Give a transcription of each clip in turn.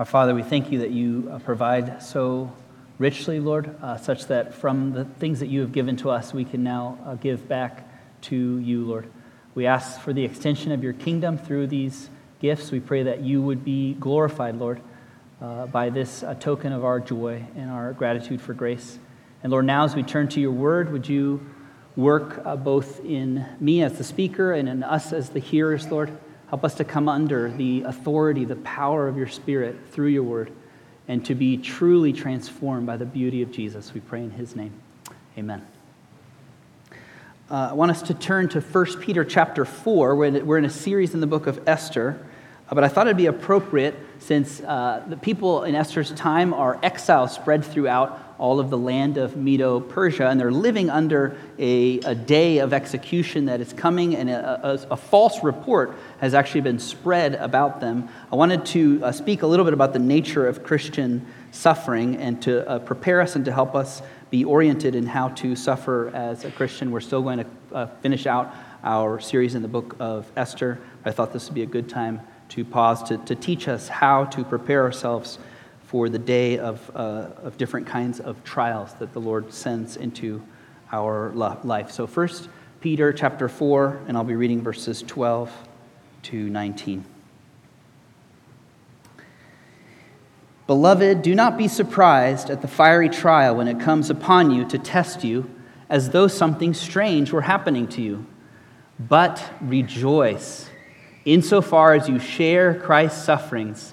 Our Father, we thank you that you uh, provide so richly, Lord, uh, such that from the things that you have given to us, we can now uh, give back to you, Lord. We ask for the extension of your kingdom through these gifts. We pray that you would be glorified, Lord, uh, by this uh, token of our joy and our gratitude for grace. And Lord, now as we turn to your word, would you work uh, both in me as the speaker and in us as the hearers, Lord? Help us to come under the authority, the power of your Spirit through your word, and to be truly transformed by the beauty of Jesus. We pray in his name. Amen. Uh, I want us to turn to 1 Peter chapter 4. We're in a series in the book of Esther, uh, but I thought it'd be appropriate since uh, the people in Esther's time are exiles spread throughout all of the land of Medo Persia, and they're living under a, a day of execution that is coming, and a, a, a, false report has actually been spread about them. I wanted to uh, speak a little bit about the nature of Christian suffering and to uh, prepare us and to help us be oriented in how to suffer as a Christian. We're still going to uh, finish out our series in the book of Esther. I thought this would be a good time to pause to, to teach us how to prepare ourselves for the day of, uh, of different kinds of trials that the Lord sends into our life. So, first, Peter chapter 4, and I'll be reading verses 12 to 19. Beloved, do not be surprised at the fiery trial when it comes upon you to test you as though something strange were happening to you. But rejoice insofar as you share Christ's sufferings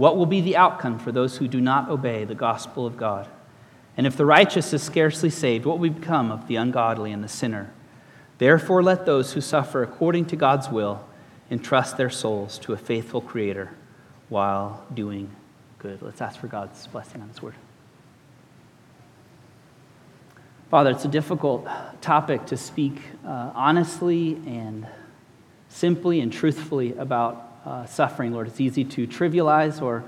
what will be the outcome for those who do not obey the gospel of God? And if the righteous is scarcely saved, what will become of the ungodly and the sinner? Therefore, let those who suffer according to God's will entrust their souls to a faithful Creator while doing good. Let's ask for God's blessing on His word. Father, it's a difficult topic to speak uh, honestly and simply and truthfully about uh, suffering, Lord. It's easy to trivialize or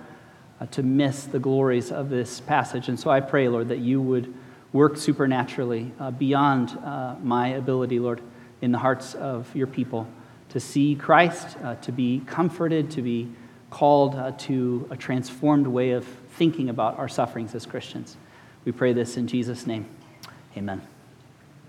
uh, to miss the glories of this passage. And so I pray, Lord, that you would work supernaturally uh, beyond uh, my ability, Lord, in the hearts of your people to see Christ, uh, to be comforted, to be called uh, to a transformed way of thinking about our sufferings as Christians. We pray this in Jesus' name. Amen.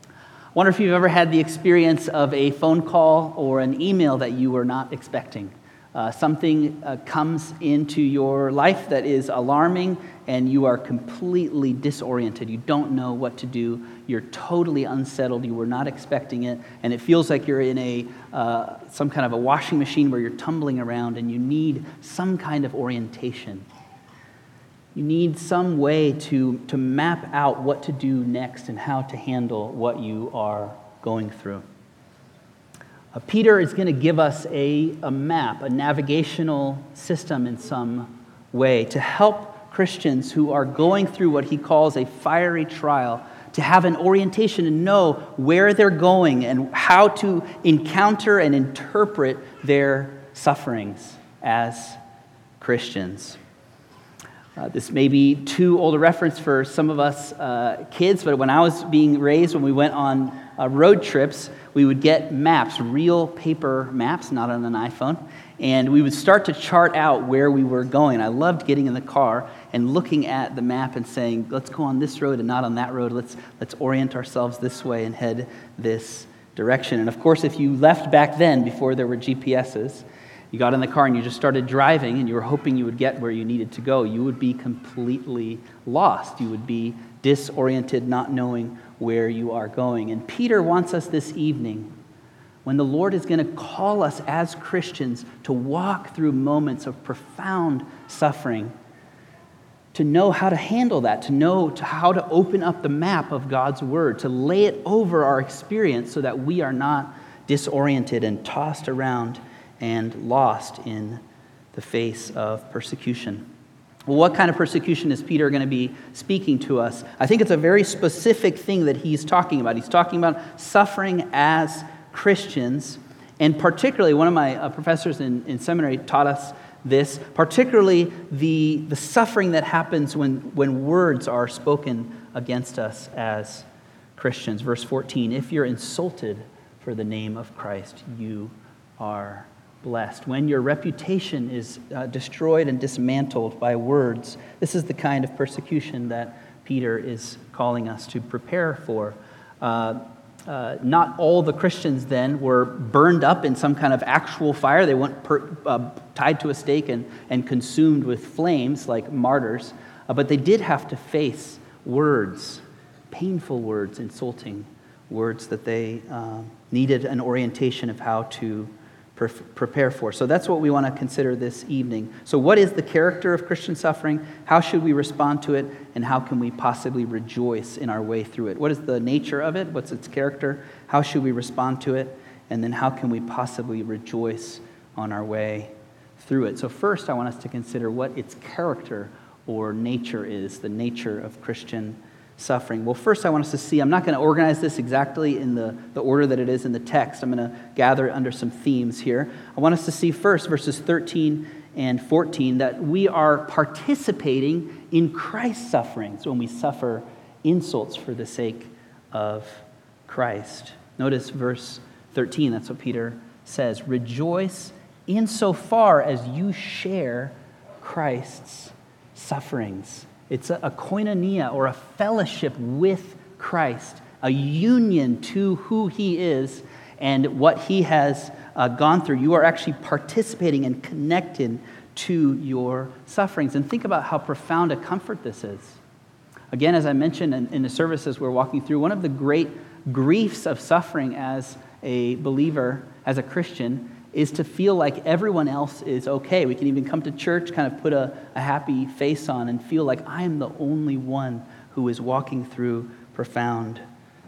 I wonder if you've ever had the experience of a phone call or an email that you were not expecting uh, something uh, comes into your life that is alarming and you are completely disoriented. You don't know what to do. You're totally unsettled. You were not expecting it. And it feels like you're in a, uh, some kind of a washing machine where you're tumbling around and you need some kind of orientation. You need some way to, to map out what to do next and how to handle what you are going through. Uh, Peter is going to give us a, a map, a navigational system in some way to help Christians who are going through what he calls a fiery trial to have an orientation and know where they're going and how to encounter and interpret their sufferings as Christians. Uh, this may be too old a reference for some of us uh, kids, but when I was being raised, when we went on uh, road trips, we would get maps, real paper maps, not on an iPhone, and we would start to chart out where we were going. I loved getting in the car and looking at the map and saying, let's go on this road and not on that road. Let's, let's orient ourselves this way and head this direction. And of course, if you left back then, before there were GPSs, you got in the car and you just started driving and you were hoping you would get where you needed to go, you would be completely lost. You would be disoriented, not knowing where you are going. And Peter wants us this evening, when the Lord is going to call us as Christians to walk through moments of profound suffering, to know how to handle that, to know to how to open up the map of God's Word, to lay it over our experience so that we are not disoriented and tossed around and lost in the face of persecution. Well, what kind of persecution is Peter going to be speaking to us? I think it's a very specific thing that he's talking about. He's talking about suffering as Christians. And particularly, one of my uh, professors in, in seminary taught us this, particularly the, the suffering that happens when, when words are spoken against us as Christians. Verse 14 If you're insulted for the name of Christ, you are blessed. When your reputation is uh, destroyed and dismantled by words, this is the kind of persecution that Peter is calling us to prepare for. Uh, uh, not all the Christians then were burned up in some kind of actual fire. They weren't per, uh, tied to a stake and, and consumed with flames like martyrs, uh, but they did have to face words, painful words, insulting words that they uh, needed an orientation of how to pre- prepare for. So that's what we want to consider this evening. So, what is the character of Christian suffering? How should we respond to it? And how can we possibly rejoice in our way through it? What is the nature of it? What's its character? How should we respond to it? And then, how can we possibly rejoice on our way through it? So, first, I want us to consider what its character or nature is the nature of Christian suffering? Well, first, I want us to see, I'm not going to organize this exactly in the, the order that it is in the text. I'm going to gather it under some themes here. I want us to see first, verses 13 and 14, that we are participating in Christ's sufferings when we suffer insults for the sake of Christ. Notice verse 13, that's what Peter says Rejoice insofar as you share Christ's sufferings it's a, a koinonia or a fellowship with Christ, a union to who he is and what he has uh, gone through. You are actually participating and connected to your sufferings. And think about how profound a comfort this is. Again, as I mentioned in, in the services we're walking through, one of the great griefs of suffering as a believer, as a Christian, is to feel like everyone else is okay. We can even come to church, kind of put a, a happy face on, and feel like I am the only one who is walking through profound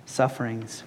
sufferings.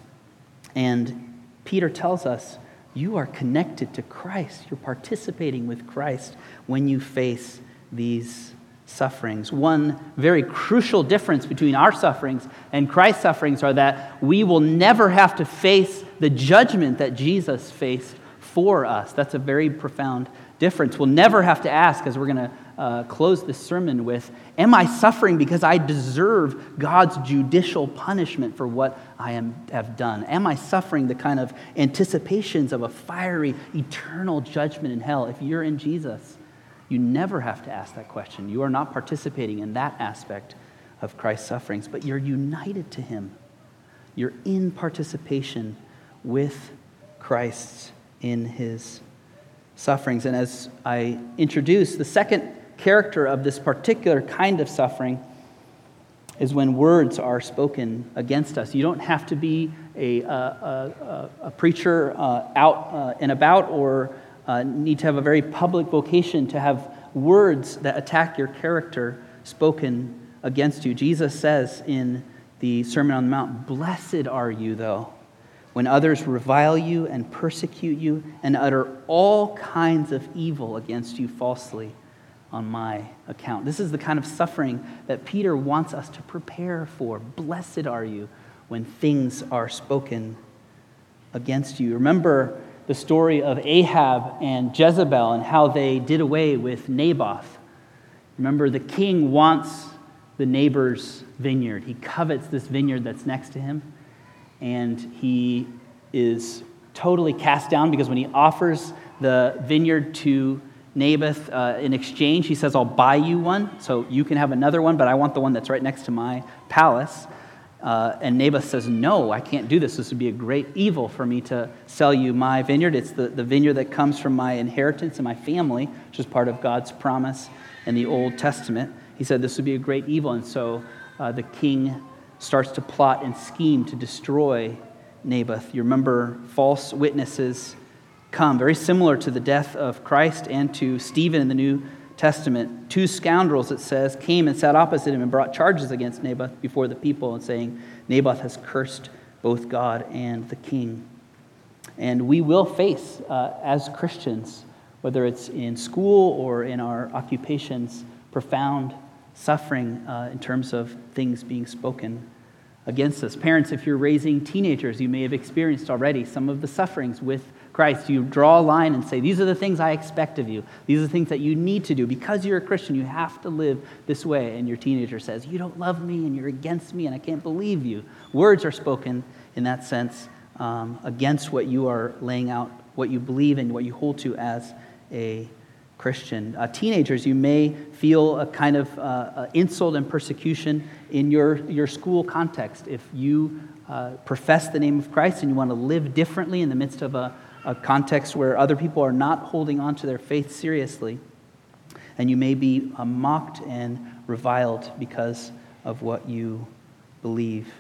And Peter tells us you are connected to Christ. You're participating with Christ when you face these sufferings. One very crucial difference between our sufferings and Christ's sufferings are that we will never have to face the judgment that Jesus faced for us. That's a very profound difference. We'll never have to ask, as we're going to uh, close this sermon with, Am I suffering because I deserve God's judicial punishment for what I am, have done? Am I suffering the kind of anticipations of a fiery, eternal judgment in hell? If you're in Jesus, you never have to ask that question. You are not participating in that aspect of Christ's sufferings, but you're united to Him. You're in participation with Christ's in his sufferings. And as I introduce, the second character of this particular kind of suffering is when words are spoken against us. You don't have to be a, a, a, a preacher uh, out uh, and about or uh, need to have a very public vocation to have words that attack your character spoken against you. Jesus says in the Sermon on the Mount, Blessed are you, though when others revile you and persecute you and utter all kinds of evil against you falsely on my account. This is the kind of suffering that Peter wants us to prepare for. Blessed are you when things are spoken against you. Remember the story of Ahab and Jezebel and how they did away with Naboth. Remember, the king wants the neighbor's vineyard, he covets this vineyard that's next to him and he is totally cast down because when he offers the vineyard to Naboth uh, in exchange, he says, I'll buy you one, so you can have another one, but I want the one that's right next to my palace. Uh, and Naboth says, No, I can't do this. This would be a great evil for me to sell you my vineyard. It's the, the vineyard that comes from my inheritance and my family, which is part of God's promise in the Old Testament. He said this would be a great evil. And so uh, the king starts to plot and scheme to destroy Naboth. You remember false witnesses come, very similar to the death of Christ and to Stephen in the New Testament. Two scoundrels, it says, came and sat opposite him and brought charges against Naboth before the people and saying, Naboth has cursed both God and the king. And we will face, uh, as Christians, whether it's in school or in our occupations, profound suffering uh, in terms of things being spoken against us. Parents, if you're raising teenagers, you may have experienced already some of the sufferings with Christ. You draw a line and say, These are the things I expect of you. These are the things that you need to do. Because you're a Christian, you have to live this way. And your teenager says, You don't love me and you're against me and I can't believe you. Words are spoken in that sense um, against what you are laying out, what you believe and what you hold to as a Christian. Uh, teenagers, you may feel a kind of uh, uh, insult and persecution in your, your school context. If you uh, profess the name of Christ and you want to live differently in the midst of a, a context where other people are not holding on to their faith seriously, and you may be uh, mocked and reviled because of what you believe.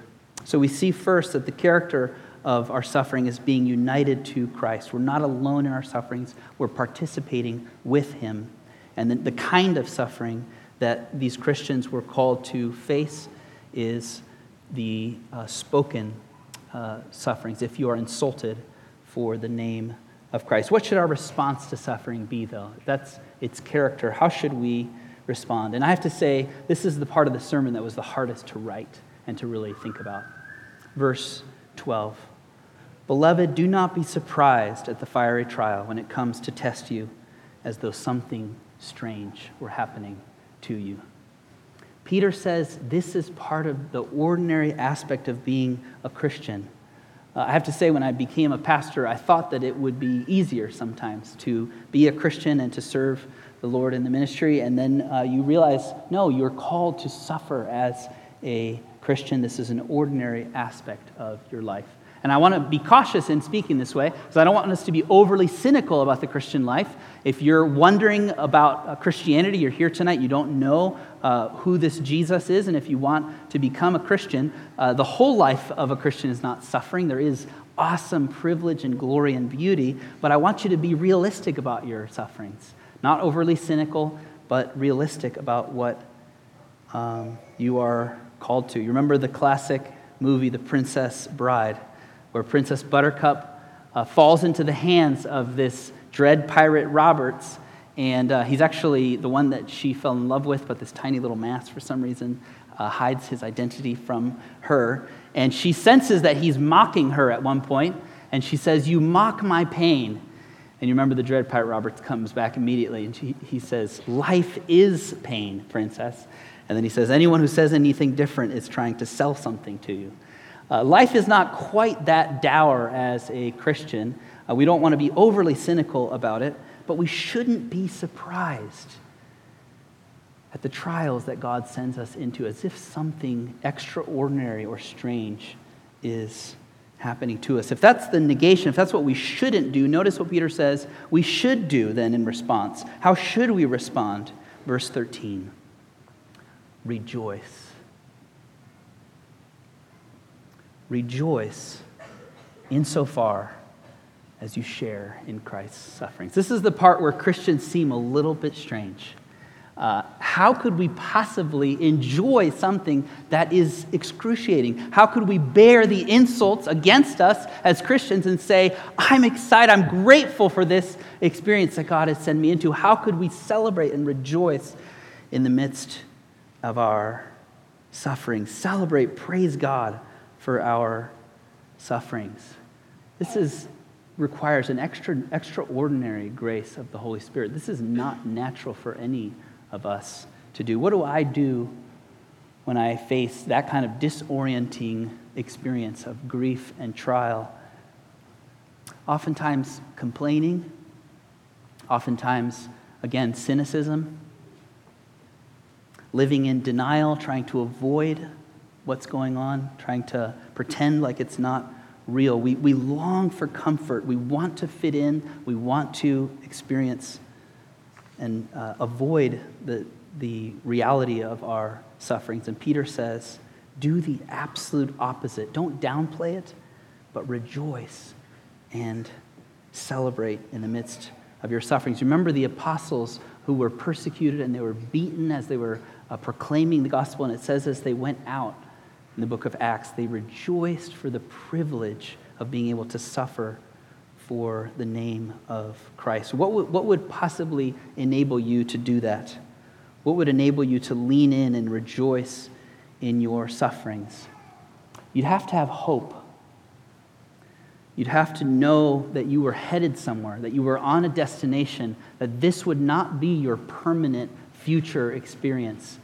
So we see first that the character of our suffering is being united to Christ. We're not alone in our sufferings, we're participating with Him. And the, the kind of suffering that these Christians were called to face is the uh, spoken uh, sufferings, if you are insulted for the name of Christ. What should our response to suffering be, though? That's its character. How should we respond? And I have to say, this is the part of the sermon that was the hardest to write and to really think about. Verse 12. Beloved, do not be surprised at the fiery trial when it comes to test you as though something strange were happening to you. Peter says this is part of the ordinary aspect of being a Christian. Uh, I have to say, when I became a pastor, I thought that it would be easier sometimes to be a Christian and to serve the Lord in the ministry. And then uh, you realize, no, you're called to suffer as a Christian. This is an ordinary aspect of your life. And I want to be cautious in speaking this way because I don't want us to be overly cynical about the Christian life. If you're wondering about uh, Christianity, you're here tonight, you don't know uh, who this Jesus is, and if you want to become a Christian, uh, the whole life of a Christian is not suffering. There is awesome privilege and glory and beauty, but I want you to be realistic about your sufferings. Not overly cynical, but realistic about what um, you are called to. You remember the classic movie, The Princess Bride? Where Princess Buttercup uh, falls into the hands of this dread pirate Roberts. And uh, he's actually the one that she fell in love with, but this tiny little mask, for some reason, uh, hides his identity from her. And she senses that he's mocking her at one point, and she says, You mock my pain. And you remember the dread pirate Roberts comes back immediately, and she, he says, Life is pain, princess. And then he says, Anyone who says anything different is trying to sell something to you. Uh, life is not quite that dour as a Christian. Uh, we don't want to be overly cynical about it, but we shouldn't be surprised at the trials that God sends us into as if something extraordinary or strange is happening to us. If that's the negation, if that's what we shouldn't do, notice what Peter says we should do then in response. How should we respond? Verse 13 Rejoice rejoice insofar as you share in Christ's sufferings. This is the part where Christians seem a little bit strange. Uh, how could we possibly enjoy something that is excruciating? How could we bear the insults against us as Christians and say, I'm excited, I'm grateful for this experience that God has sent me into? How could we celebrate and rejoice in the midst of our suffering? Celebrate, praise God for our sufferings. This is, requires an extra, extraordinary grace of the Holy Spirit. This is not natural for any of us to do. What do I do when I face that kind of disorienting experience of grief and trial? Oftentimes, complaining, oftentimes, again, cynicism, living in denial, trying to avoid what's going on, trying to pretend like it's not real. We, we long for comfort. We want to fit in. We want to experience and uh, avoid the, the reality of our sufferings. And Peter says, do the absolute opposite. Don't downplay it, but rejoice and celebrate in the midst of your sufferings. Remember the apostles who were persecuted and they were beaten as they were uh, proclaiming the gospel. And it says, as they went out, in the book of Acts, they rejoiced for the privilege of being able to suffer for the name of Christ. What would, what would possibly enable you to do that? What would enable you to lean in and rejoice in your sufferings? You'd have to have hope. You'd have to know that you were headed somewhere, that you were on a destination, that this would not be your permanent future experience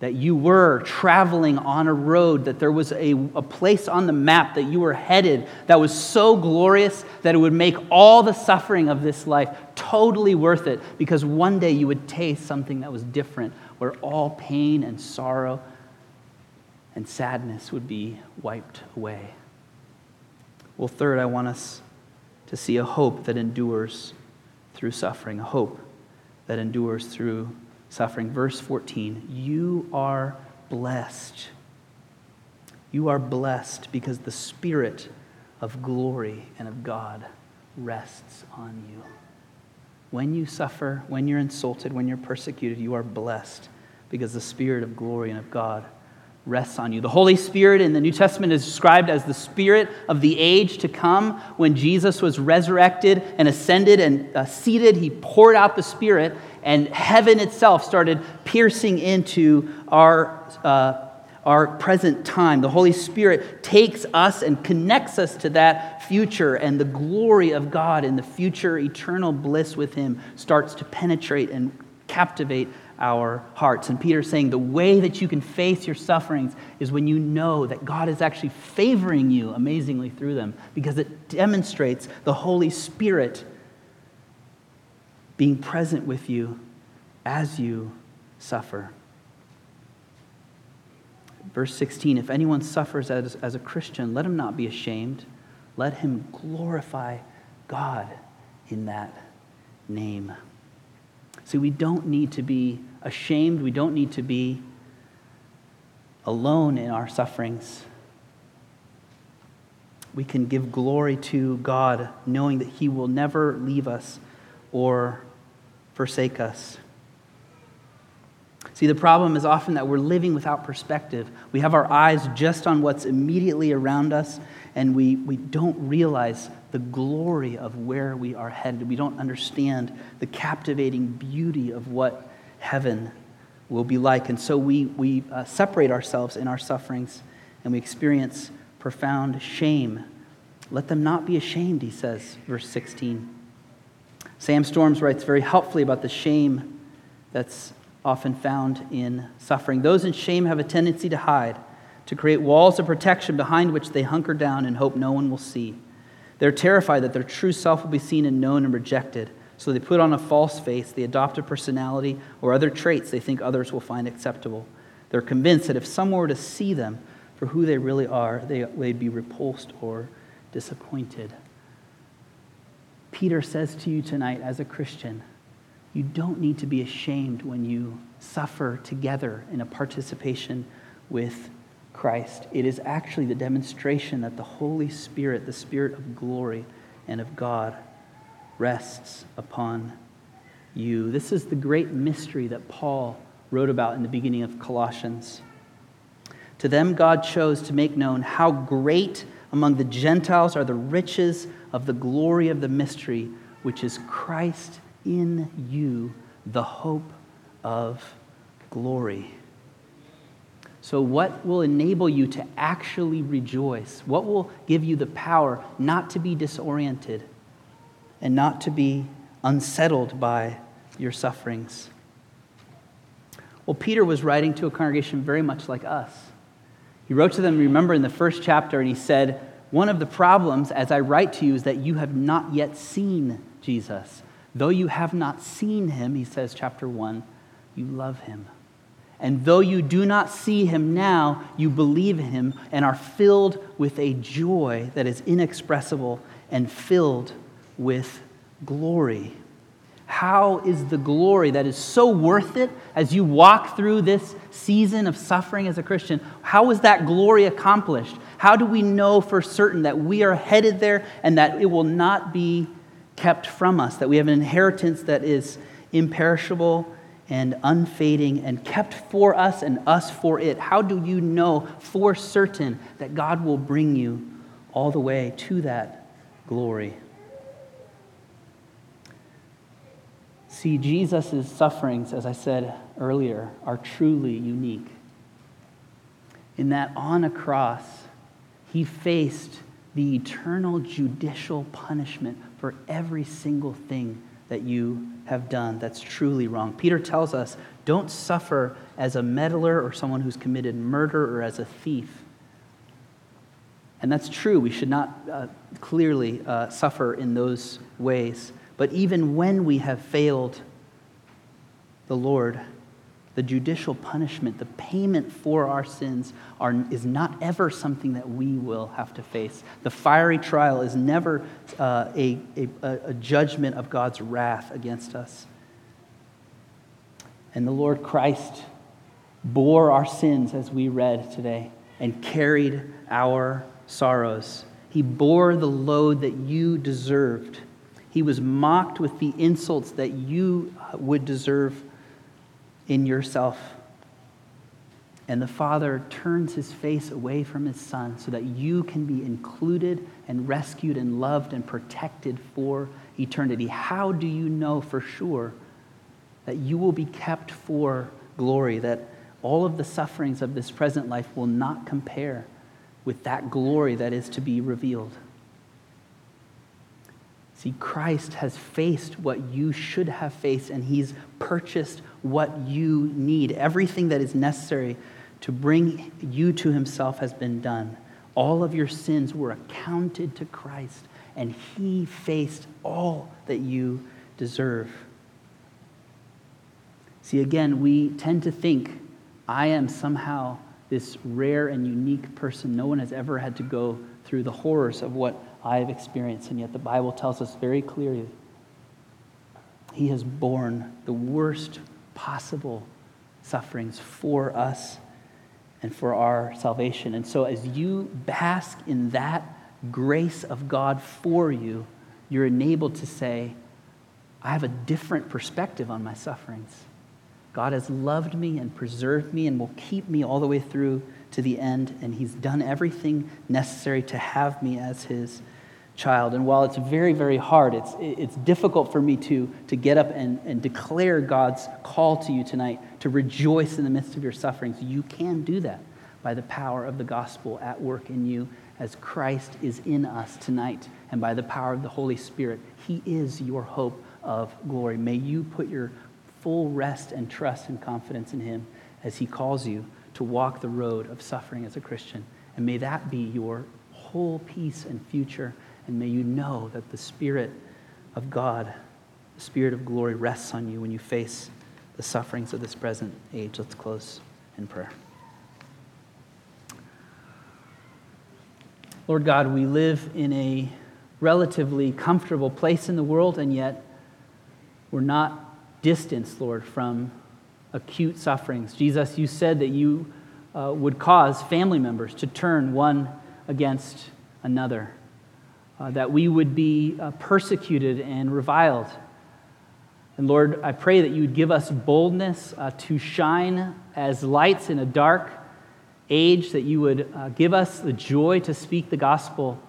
that you were traveling on a road, that there was a, a place on the map that you were headed that was so glorious that it would make all the suffering of this life totally worth it because one day you would taste something that was different, where all pain and sorrow and sadness would be wiped away. Well, third, I want us to see a hope that endures through suffering, a hope that endures through suffering. Verse 14 You are blessed. You are blessed because the Spirit of glory and of God rests on you. When you suffer, when you're insulted, when you're persecuted, you are blessed because the Spirit of glory and of God rests on you. The Holy Spirit in the New Testament is described as the Spirit of the age to come. When Jesus was resurrected and ascended and uh, seated, he poured out the Spirit, and heaven itself started piercing into our, uh, our present time. The Holy Spirit takes us and connects us to that future, and the glory of God in the future eternal bliss with Him starts to penetrate and captivate our hearts. And Peter's saying the way that you can face your sufferings is when you know that God is actually favoring you amazingly through them because it demonstrates the Holy Spirit being present with you as you suffer. Verse 16 If anyone suffers as, as a Christian, let him not be ashamed. Let him glorify God in that name. See, we don't need to be ashamed. We don't need to be alone in our sufferings. We can give glory to God, knowing that He will never leave us or forsake us. See, the problem is often that we're living without perspective. We have our eyes just on what's immediately around us, and we, we don't realize the glory of where we are headed. We don't understand the captivating beauty of what heaven will be like. And so we, we uh, separate ourselves in our sufferings and we experience profound shame. Let them not be ashamed, he says, verse 16. Sam Storms writes very helpfully about the shame that's often found in suffering. Those in shame have a tendency to hide, to create walls of protection behind which they hunker down and hope no one will see. They're terrified that their true self will be seen and known and rejected. So they put on a false face, they adopt a personality or other traits they think others will find acceptable. They're convinced that if someone were to see them for who they really are, they, would be repulsed or disappointed. Peter says to you tonight, as a Christian, you don't need to be ashamed when you suffer together in a participation with Christ. It is actually the demonstration that the Holy Spirit, the Spirit of glory and of God, rests upon you. This is the great mystery that Paul wrote about in the beginning of Colossians. To them, God chose to make known how great among the Gentiles are the riches of the glory of the mystery, which is Christ in you, the hope of glory. So, what will enable you to actually rejoice? What will give you the power not to be disoriented and not to be unsettled by your sufferings? Well, Peter was writing to a congregation very much like us. He wrote to them, remember, in the first chapter, and he said, One of the problems as I write to you is that you have not yet seen Jesus. Though you have not seen him, he says, chapter 1, you love him. And though you do not see him now, you believe in him and are filled with a joy that is inexpressible and filled with glory. How is the glory that is so worth it as you walk through this season of suffering as a Christian? How is that glory accomplished? How do we know for certain that we are headed there and that it will not be kept from us, that we have an inheritance that is imperishable and unfading and kept for us and us for it. How do you know for certain that God will bring you all the way to that glory? See, Jesus' sufferings, as I said earlier are truly unique. In that on a cross, he faced the eternal judicial punishment for every single thing that you have done that's truly wrong. Peter tells us don't suffer as a meddler or someone who's committed murder or as a thief. And that's true. We should not uh, clearly uh, suffer in those ways. But even when we have failed the Lord, the judicial punishment, the payment for our sins, are, is not ever something that we will have to face. The fiery trial is never uh, a, a, a judgment of God's wrath against us. And the Lord Christ bore our sins, as we read today, and carried our sorrows. He bore the load that you deserved. He was mocked with the insults that you would deserve in yourself. And the Father turns his face away from his Son so that you can be included and rescued and loved and protected for eternity. How do you know for sure that you will be kept for glory, that all of the sufferings of this present life will not compare with that glory that is to be revealed? See, Christ has faced what you should have faced, and he's purchased what you need. Everything that is necessary to bring you to himself has been done. All of your sins were accounted to Christ, and he faced all that you deserve. See, again, we tend to think I am somehow this rare and unique person. No one has ever had to go through the horrors of what I have experienced. And yet the Bible tells us very clearly He has borne the worst possible sufferings for us and for our salvation. And so as you bask in that grace of God for you, you're enabled to say, I have a different perspective on my sufferings. God has loved me and preserved me and will keep me all the way through to the end, and He's done everything necessary to have me as His child. And while it's very, very hard, it's, it's difficult for me to, to get up and, and declare God's call to you tonight to rejoice in the midst of your sufferings. You can do that by the power of the gospel at work in you as Christ is in us tonight and by the power of the Holy Spirit. He is your hope of glory. May you put your full rest and trust and confidence in Him as He calls you to walk the road of suffering as a Christian. And may that be your whole peace and future. And may you know that the Spirit of God, the Spirit of glory, rests on you when you face the sufferings of this present age. Let's close in prayer. Lord God, we live in a relatively comfortable place in the world, and yet we're not distanced, Lord, from acute sufferings. Jesus, you said that you uh, would cause family members to turn one against another, uh, that we would be uh, persecuted and reviled. And Lord, I pray that you would give us boldness uh, to shine as lights in a dark age, that you would uh, give us the joy to speak the gospel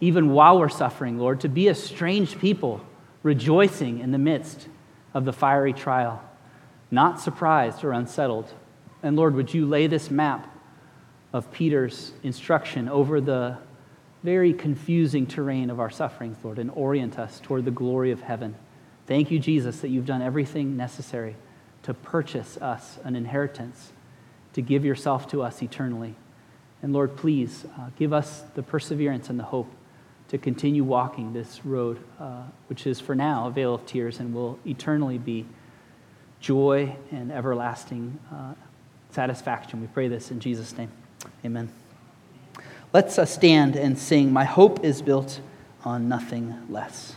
even while we're suffering, Lord, to be a strange people rejoicing in the midst of the fiery trial not surprised or unsettled. And Lord, would you lay this map of Peter's instruction over the very confusing terrain of our sufferings, Lord, and orient us toward the glory of heaven. Thank you, Jesus, that you've done everything necessary to purchase us an inheritance, to give yourself to us eternally. And Lord, please uh, give us the perseverance and the hope to continue walking this road, uh, which is for now a vale of tears and will eternally be joy and everlasting uh, satisfaction. We pray this in Jesus' name. Amen. Let's uh, stand and sing, My Hope is Built on Nothing Less.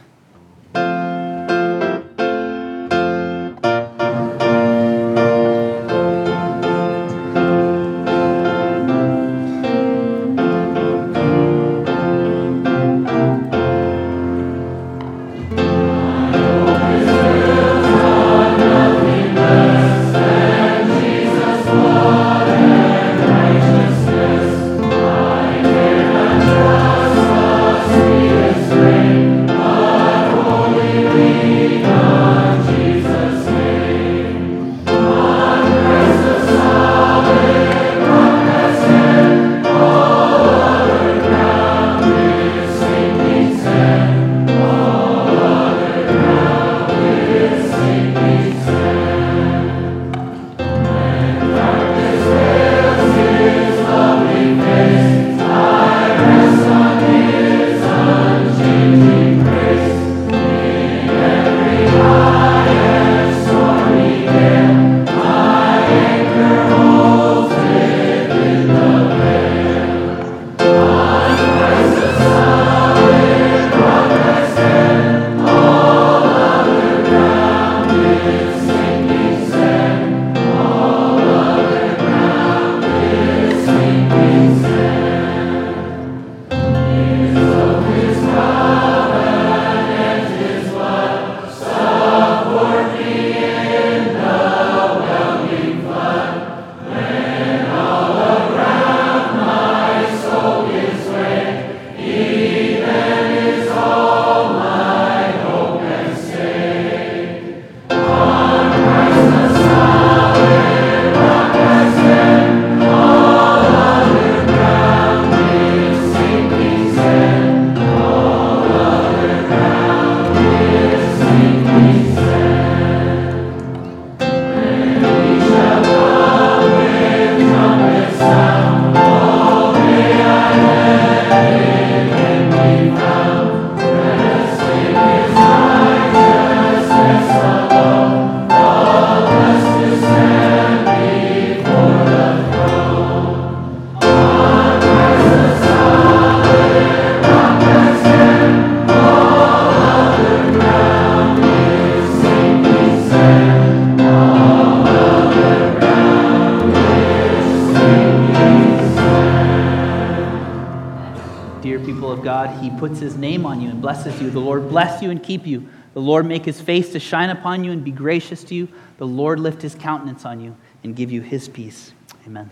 God, he puts his name on you and blesses you. The Lord bless you and keep you. The Lord make his face to shine upon you and be gracious to you. The Lord lift his countenance on you and give you his peace. Amen.